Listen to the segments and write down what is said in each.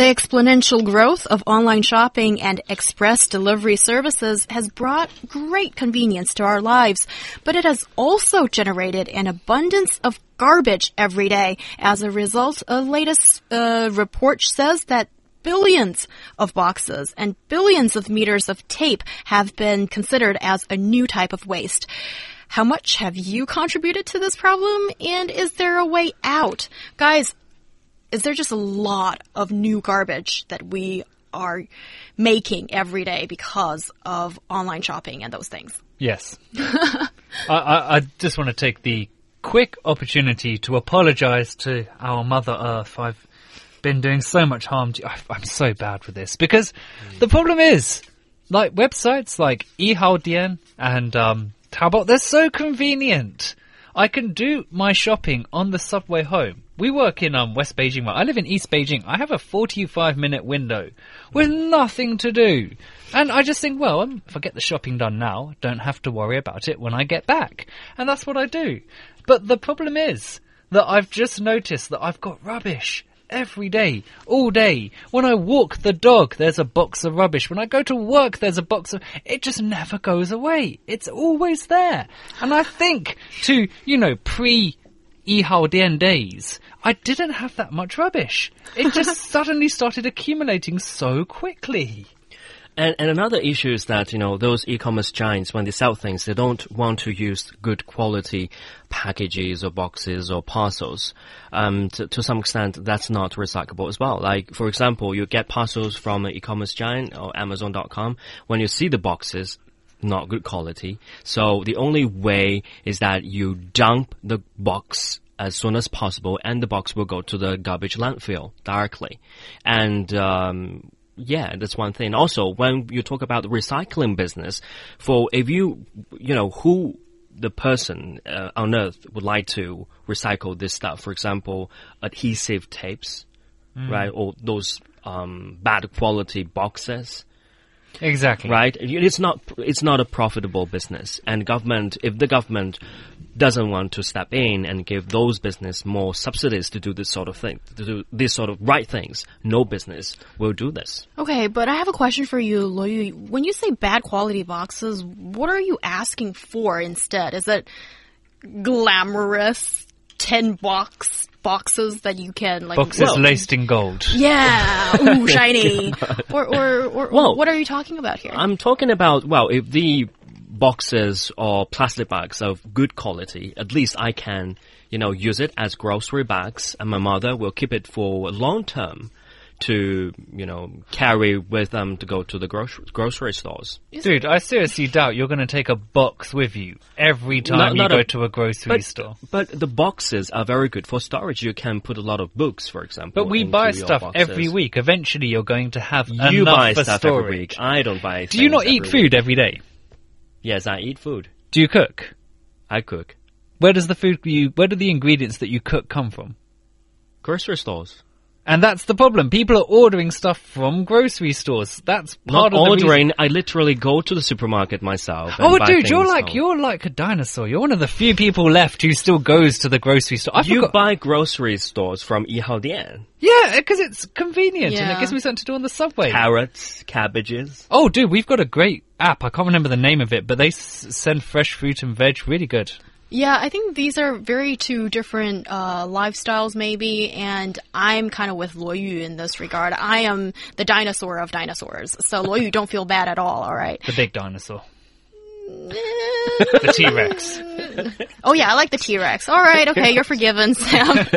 The exponential growth of online shopping and express delivery services has brought great convenience to our lives, but it has also generated an abundance of garbage every day. As a result, a latest uh, report says that billions of boxes and billions of meters of tape have been considered as a new type of waste. How much have you contributed to this problem? And is there a way out? Guys, is there just a lot of new garbage that we are making every day because of online shopping and those things? Yes. I, I, I just want to take the quick opportunity to apologize to our Mother Earth. I've been doing so much harm to you. I'm so bad with this because the problem is, like websites like Yihaodian and um, Taobao, they're so convenient. I can do my shopping on the subway home. We work in um, West Beijing. I live in East Beijing. I have a 45 minute window with nothing to do. And I just think, well, um, if I get the shopping done now, don't have to worry about it when I get back. And that's what I do. But the problem is that I've just noticed that I've got rubbish every day, all day. When I walk the dog, there's a box of rubbish. When I go to work, there's a box of. It just never goes away. It's always there. And I think to, you know, pre Yihaodian days, I didn't have that much rubbish. It just suddenly started accumulating so quickly. And, and another issue is that, you know, those e-commerce giants, when they sell things, they don't want to use good quality packages or boxes or parcels. Um, to, to some extent, that's not recyclable as well. Like, for example, you get parcels from an e-commerce giant or Amazon.com. When you see the boxes, not good quality. So the only way is that you dump the box as soon as possible and the box will go to the garbage landfill directly. And, um, yeah, that's one thing. Also, when you talk about the recycling business, for if you, you know, who the person uh, on earth would like to recycle this stuff, for example, adhesive tapes, right, or those um, bad quality boxes, Exactly. right? It's not it's not a profitable business, and government if the government doesn't want to step in and give those business more subsidies to do this sort of thing, to do this sort of right things, no business will do this. Okay, but I have a question for you, Luo Yu. When you say bad quality boxes, what are you asking for instead? Is it glamorous 10 box boxes that you can like Boxes Well, laced in gold. Yeah, ooh, shiny. or or, or Well, what are you talking about here? I'm talking about well, if the boxes or plastic bags of good quality, at least I can, you know, use it as grocery bags, and my mother will keep it for long term to, you know, carry with them to go to the grocery grocery stores. Dude, I seriously doubt you're going to take a box with you every time Not- you not go a- to a grocery But, store. but the boxes are very good for storage. You can put a lot of books, for example. But we buy stuff boxes. every week. Eventually, you're going to have You enough buy for stuff storage. every week. I don't buy. Do you not eat every food week. every day? Yes, I eat food. Do you cook? I cook. Where does the food you? Where do the ingredients that you cook come from? Grocery stores. And that's the problem. People are ordering stuff from grocery stores. That's part Not of the reason- ordering. I literally go to the supermarket myself. and Oh, buy dude, you're things like home. you're like a dinosaur. You're one of the few people left who still goes to the grocery store. I You forgot- buy grocery stores from Yihaodian. yeah, because it's convenient and it Yeah. gives me something to do on the subway. Carrots, cabbages. Oh, dude, we've got a great app. I can't remember the name of it, but they s- send fresh fruit and veg. Really good. Yeah, I think these are very two different uh, lifestyles, maybe, and I'm kind of with Luo Yu in this regard. I am the dinosaur of dinosaurs, so Luo Yu, don't feel bad at all. All right. The big dinosaur. the T Rex. Oh yeah, I like the T Rex. All right, okay, you're forgiven, Sam.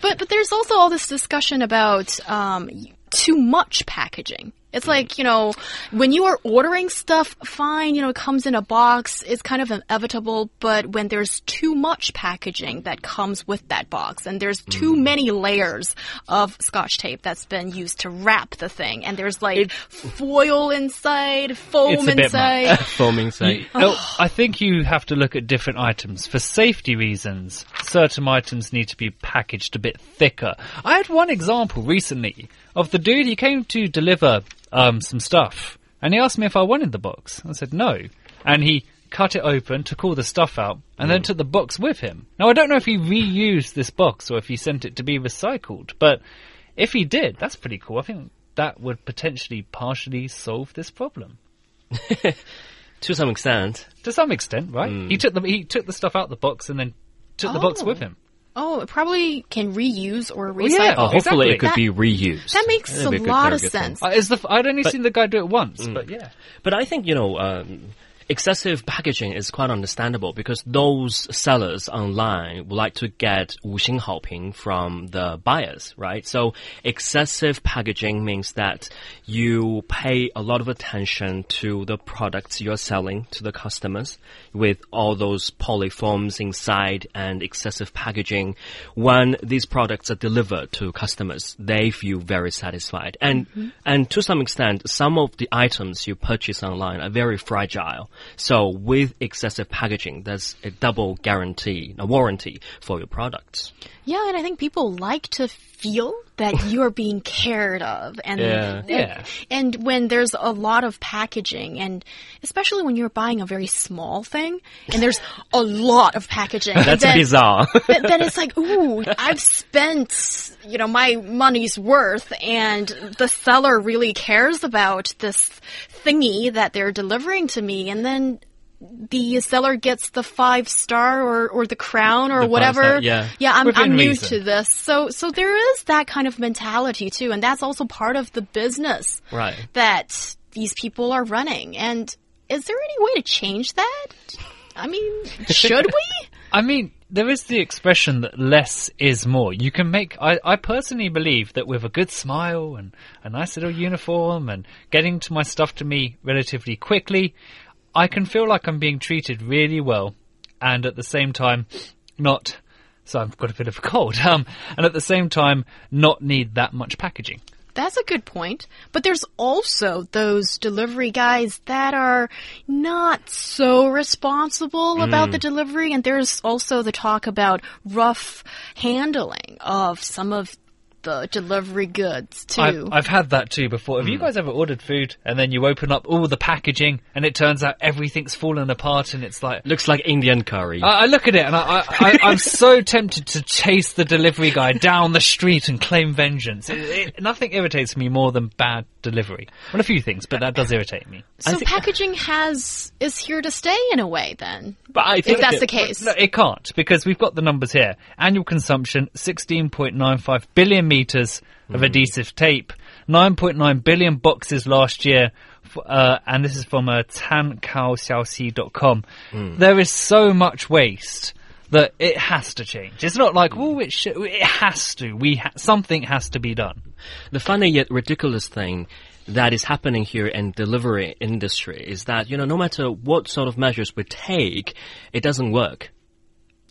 but but there's also all this discussion about um, too much packaging. It's like, you know, when you are ordering stuff, fine, you know, it comes in a box, it's kind of inevitable, but when there's too much packaging that comes with that box, and there's too Mm. many layers of scotch tape that's been used to wrap the thing, and there's like foil inside, foam It's a bit inside. Foaming site. Oh, I think you have to look at different items. For safety reasons, certain items need to be packaged a bit thicker. I had one example recently of the dude, he came to deliver um, some stuff, and he asked me if I wanted the box. I said no. And he cut it open, took all the stuff out, and then took the box with him. Now, I don't know if he reused this box or if he sent it to be recycled, but if he did, that's pretty cool. I think that would potentially partially solve this problem. To some extent. To some extent, right? He took the he took the stuff out the box and then took the box Oh. with him. Oh, it probably can reuse or recycle. yeah. Oh, hopefully exactly. it could That- be reused. That makes That'd a be good- lot very of good thing. sense. Uh, is the f- I'd only seen the guy do it once, but yeah. But I think, you know, um, excessive packaging is quite understandable because those sellers online would like to get 五星好评 from the buyers, right? So excessive packaging means that you pay a lot of attention to the products you're selling to the customers with all those polyforms inside and excessive packaging. When these products are delivered to customers, they feel very satisfied. And, and to some extent, some of the items you purchase online are very fragile. So with excessive packaging, there's a double guarantee, a warranty for your products. Yeah, and I think people like to feel that you're being cared of, and Yeah. and, Yeah. and when there's a lot of packaging, and especially when you're buying a very small thing, and there's a lot of packaging, That's then, bizarre. then then it's like, ooh, I've spent, you know, my money's worth, and the seller really cares about this thingy that they're delivering to me, and then. The seller gets the five star or, or the crown or The whatever. star, yeah. Yeah, I'm, I'm new reason. to this. So, so there is that kind of mentality too, and that's also part of the business Right. that these people are running. And is there any way to change that? I mean, should we? I mean, there is the expression that less is more. You can make. I, I personally believe that with a good smile and a nice little uniform and getting to my stuff to me relatively quickly, I can feel like I'm being treated really well, and at the same time, not. So I've got a bit of a cold. Um, and at the same time, not need that much packaging. That's a good point. But there's also those delivery guys that are not so responsible mm. about the delivery. And there's also the talk about rough handling of some of the delivery goods too. I've, I've had that too before. Have you hmm. guys ever ordered food and then you open up all the packaging and it turns out everything's fallen apart and it's like. Looks like Indian curry. I, I look at it and I, I, I, I'm so tempted to chase the delivery guy down the street and claim vengeance. It, it, nothing irritates me more than bad delivery. Well, a few things, but that does irritate me. so packaging has is here to stay in a way then. but I think If that's that- the case. No, it can't because we've got the numbers here. Annual consumption: 16.95 billion meters of adhesive tape, 9.9 billion boxes last year, uh, and this is from uh, cankaoxiaoxi.com. There is so much waste that it has to change. It's not like, oh, it should, it has to. We ha- something has to be done. The funny yet ridiculous thing that is happening here in delivery industry is that, you know, no matter what sort of measures we take, it doesn't work.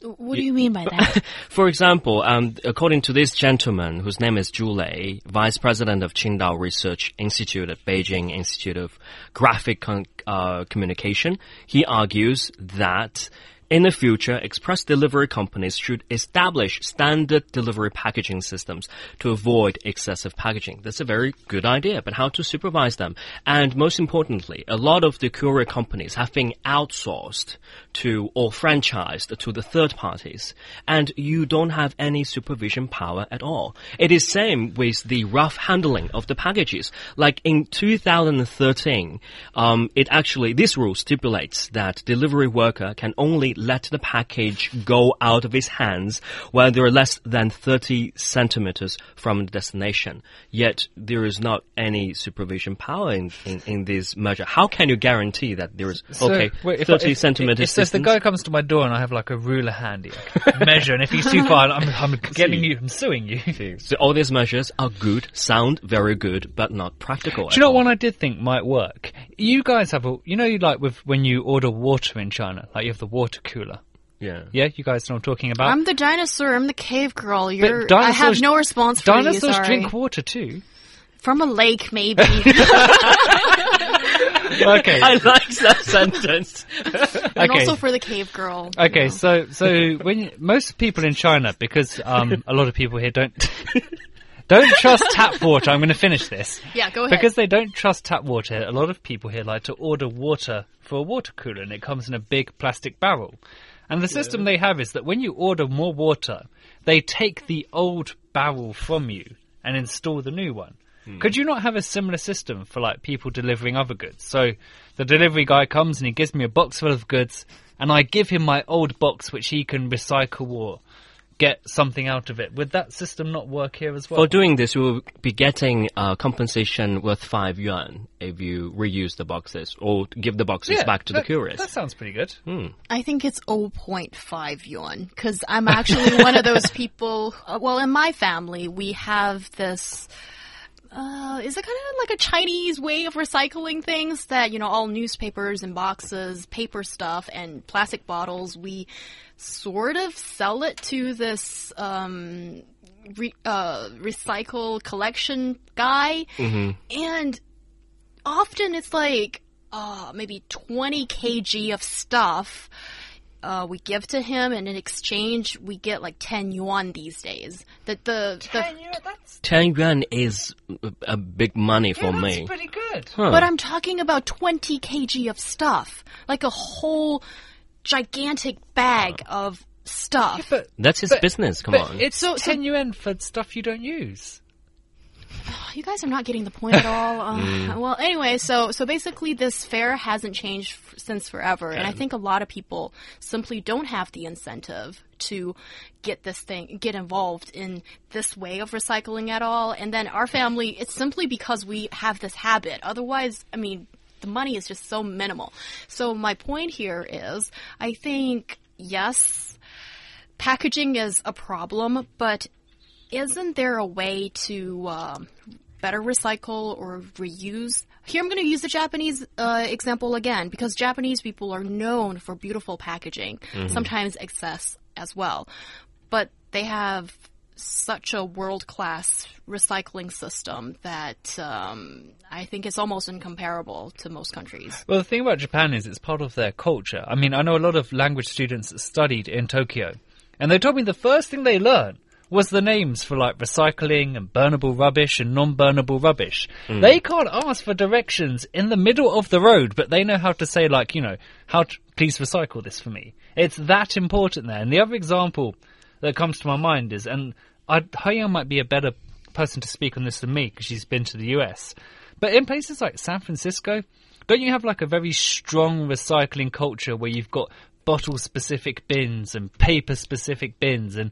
What do you mean by that? For example, um, according to this gentleman, whose name is Zhu Lei, vice president of Qingdao Research Institute at Beijing Institute of Graphic Con- uh, Communication, he argues that in the future, express delivery companies should establish standard delivery packaging systems to avoid excessive packaging. That's a very good idea, but how to supervise them? And most importantly, a lot of the courier companies have been outsourced to or franchised to the third parties, and you don't have any supervision power at all. It is same with the rough handling of the packages. Like in 2013, um, it actually this rule stipulates that delivery worker can only let the package go out of his hands when they're less than 30 centimeters from the destination. Yet there is not any supervision power in, in, in this measure. How can you guarantee that there is, So, okay, wait, if 30 I- if, centimeters If, if the guy comes to my door and I have like a ruler handy, measure, and if he's too far, I'm, I'm getting you, I'm suing you. So all these measures are good, sound very good, but not practical. Do you know what one I did think might work? You guys have a, you know, like with when you order water in China, like you have the water cooler. Yeah. Yeah, you guys know what I'm talking about. I'm the dinosaur. I'm the cave girl. You're. I have no response for you. Dinosaurs drink water too. from a lake, maybe. Okay. I like that sentence. and Okay. also for the cave girl. you Okay, know. so so when you, most people in China, because um, a lot of people here don't don't trust tap water. I'm going to finish this. Yeah, go ahead. Because they don't trust tap water, a lot of people here like to order water for a water cooler, and it comes in a big plastic barrel. And the system they have is that when you order more water, they take the old barrel from you and install the new one. Hmm. Could you not have a similar system for like people delivering other goods? So the delivery guy comes and he gives me a box full of goods, and I give him my old box which he can recycle or get something out of it. Would that system not work here as well? For doing this, you will be getting uh, compensation worth five yuan if you reuse the boxes or give the boxes Yeah, back to that, the couriers. That sounds pretty good. I think it's 0.5 yuan because I'm actually one of those people. Uh, well, in my family, we have this. Uh, is it kind of like a Chinese way of recycling things that, you know, all newspapers and boxes, paper stuff, and plastic bottles, we sort of sell it to this, um, re- uh, recycle collection guy. And often it's like uh, maybe 20 kg of stuff uh, we give to him, and in exchange we get like 10 yuan these days. That the, the that's, 10 yuan is a- a big money for yeah, that's me. pretty good. but I'm talking about 20 kg of stuff, like a whole gigantic bag of stuff. But That's his But- business, come but on. it's So- so- 10 yuan for stuff you don't use. You guys are not getting the point at all. Uh, Well, anyway, so so basically, this fair hasn't changed f- since forever, and I think a lot of people simply don't have the incentive to get this thing, get involved in this way of recycling at all. And then our family, it's simply because we have this habit. Otherwise, I mean, the money is just so minimal. So my point here is, I think yes, packaging is a problem, but isn't there a way to um, better recycle or reuse? Here, I'm going to use the Japanese uh, example again because Japanese people are known for beautiful packaging, sometimes excess as well. But they have such a world class recycling system that um, I think it's almost incomparable to most countries. Well, the thing about Japan is it's part of their culture. I mean, I know a lot of language students studied in Tokyo, and they told me the first thing they learned was the names for like recycling and burnable rubbish and non-burnable rubbish. Hmm. They can't ask for directions in the middle of the road, but they know how to say like, you know, how to please recycle this for me. It's that important there. And the other example that comes to my mind is, and I, might be a better person to speak on this than me because she's been to the US. But in places like San Francisco, don't you have like a very strong recycling culture where you've got bottle specific bins and paper specific bins and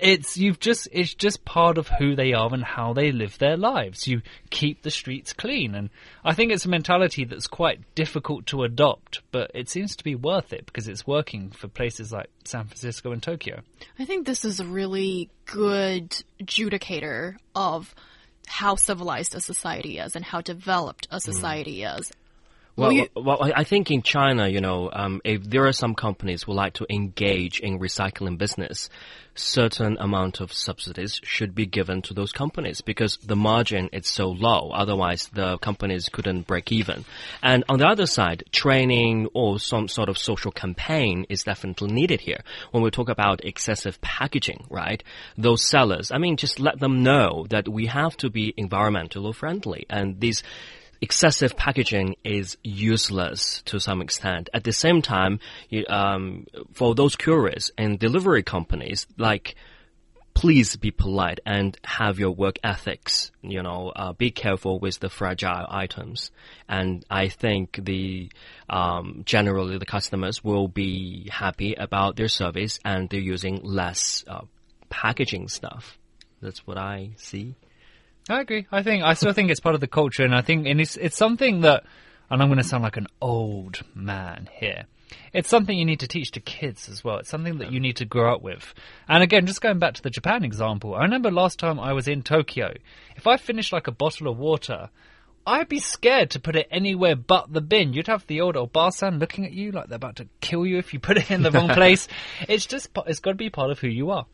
it's you've just it's just part of who they are and how they live their lives. You keep the streets clean and I think it's a mentality that's quite difficult to adopt, but it seems to be worth it because it's working for places like San Francisco and Tokyo. I think this is a really good adjudicator of how civilized a society is and how developed a hmm. society is. Well, you- well, I I think in China, you know, um, if there are some companies who like to engage in recycling business, certain amount of subsidies should be given to those companies because the margin is so low. Otherwise, the companies couldn't break even. And on the other side, training or some sort of social campaign is definitely needed here. When we talk about excessive packaging, right? Those sellers, I mean, just let them know that we have to be environmentally friendly and these excessive packaging is useless to some extent. At the same time, you, um, for those couriers and delivery companies, like please be polite and have your work ethics. You know, uh, be careful with the fragile items. And I think the um, generally the customers will be happy about their service and they're using less uh, packaging stuff. That's what I see. I agree. I think I still think it's part of the culture, and I think and it's it's something that, and I'm going to sound like an old man here. It's something you need to teach to kids as well. It's something that you need to grow up with. And again, just going back to the Japan example, I remember last time I was in Tokyo, if I finished like a bottle of water, I'd be scared to put it anywhere but the bin. You'd have the old obasan looking at you like they're about to kill you if you put it in the wrong place. It's just, it's got to be part of who you are.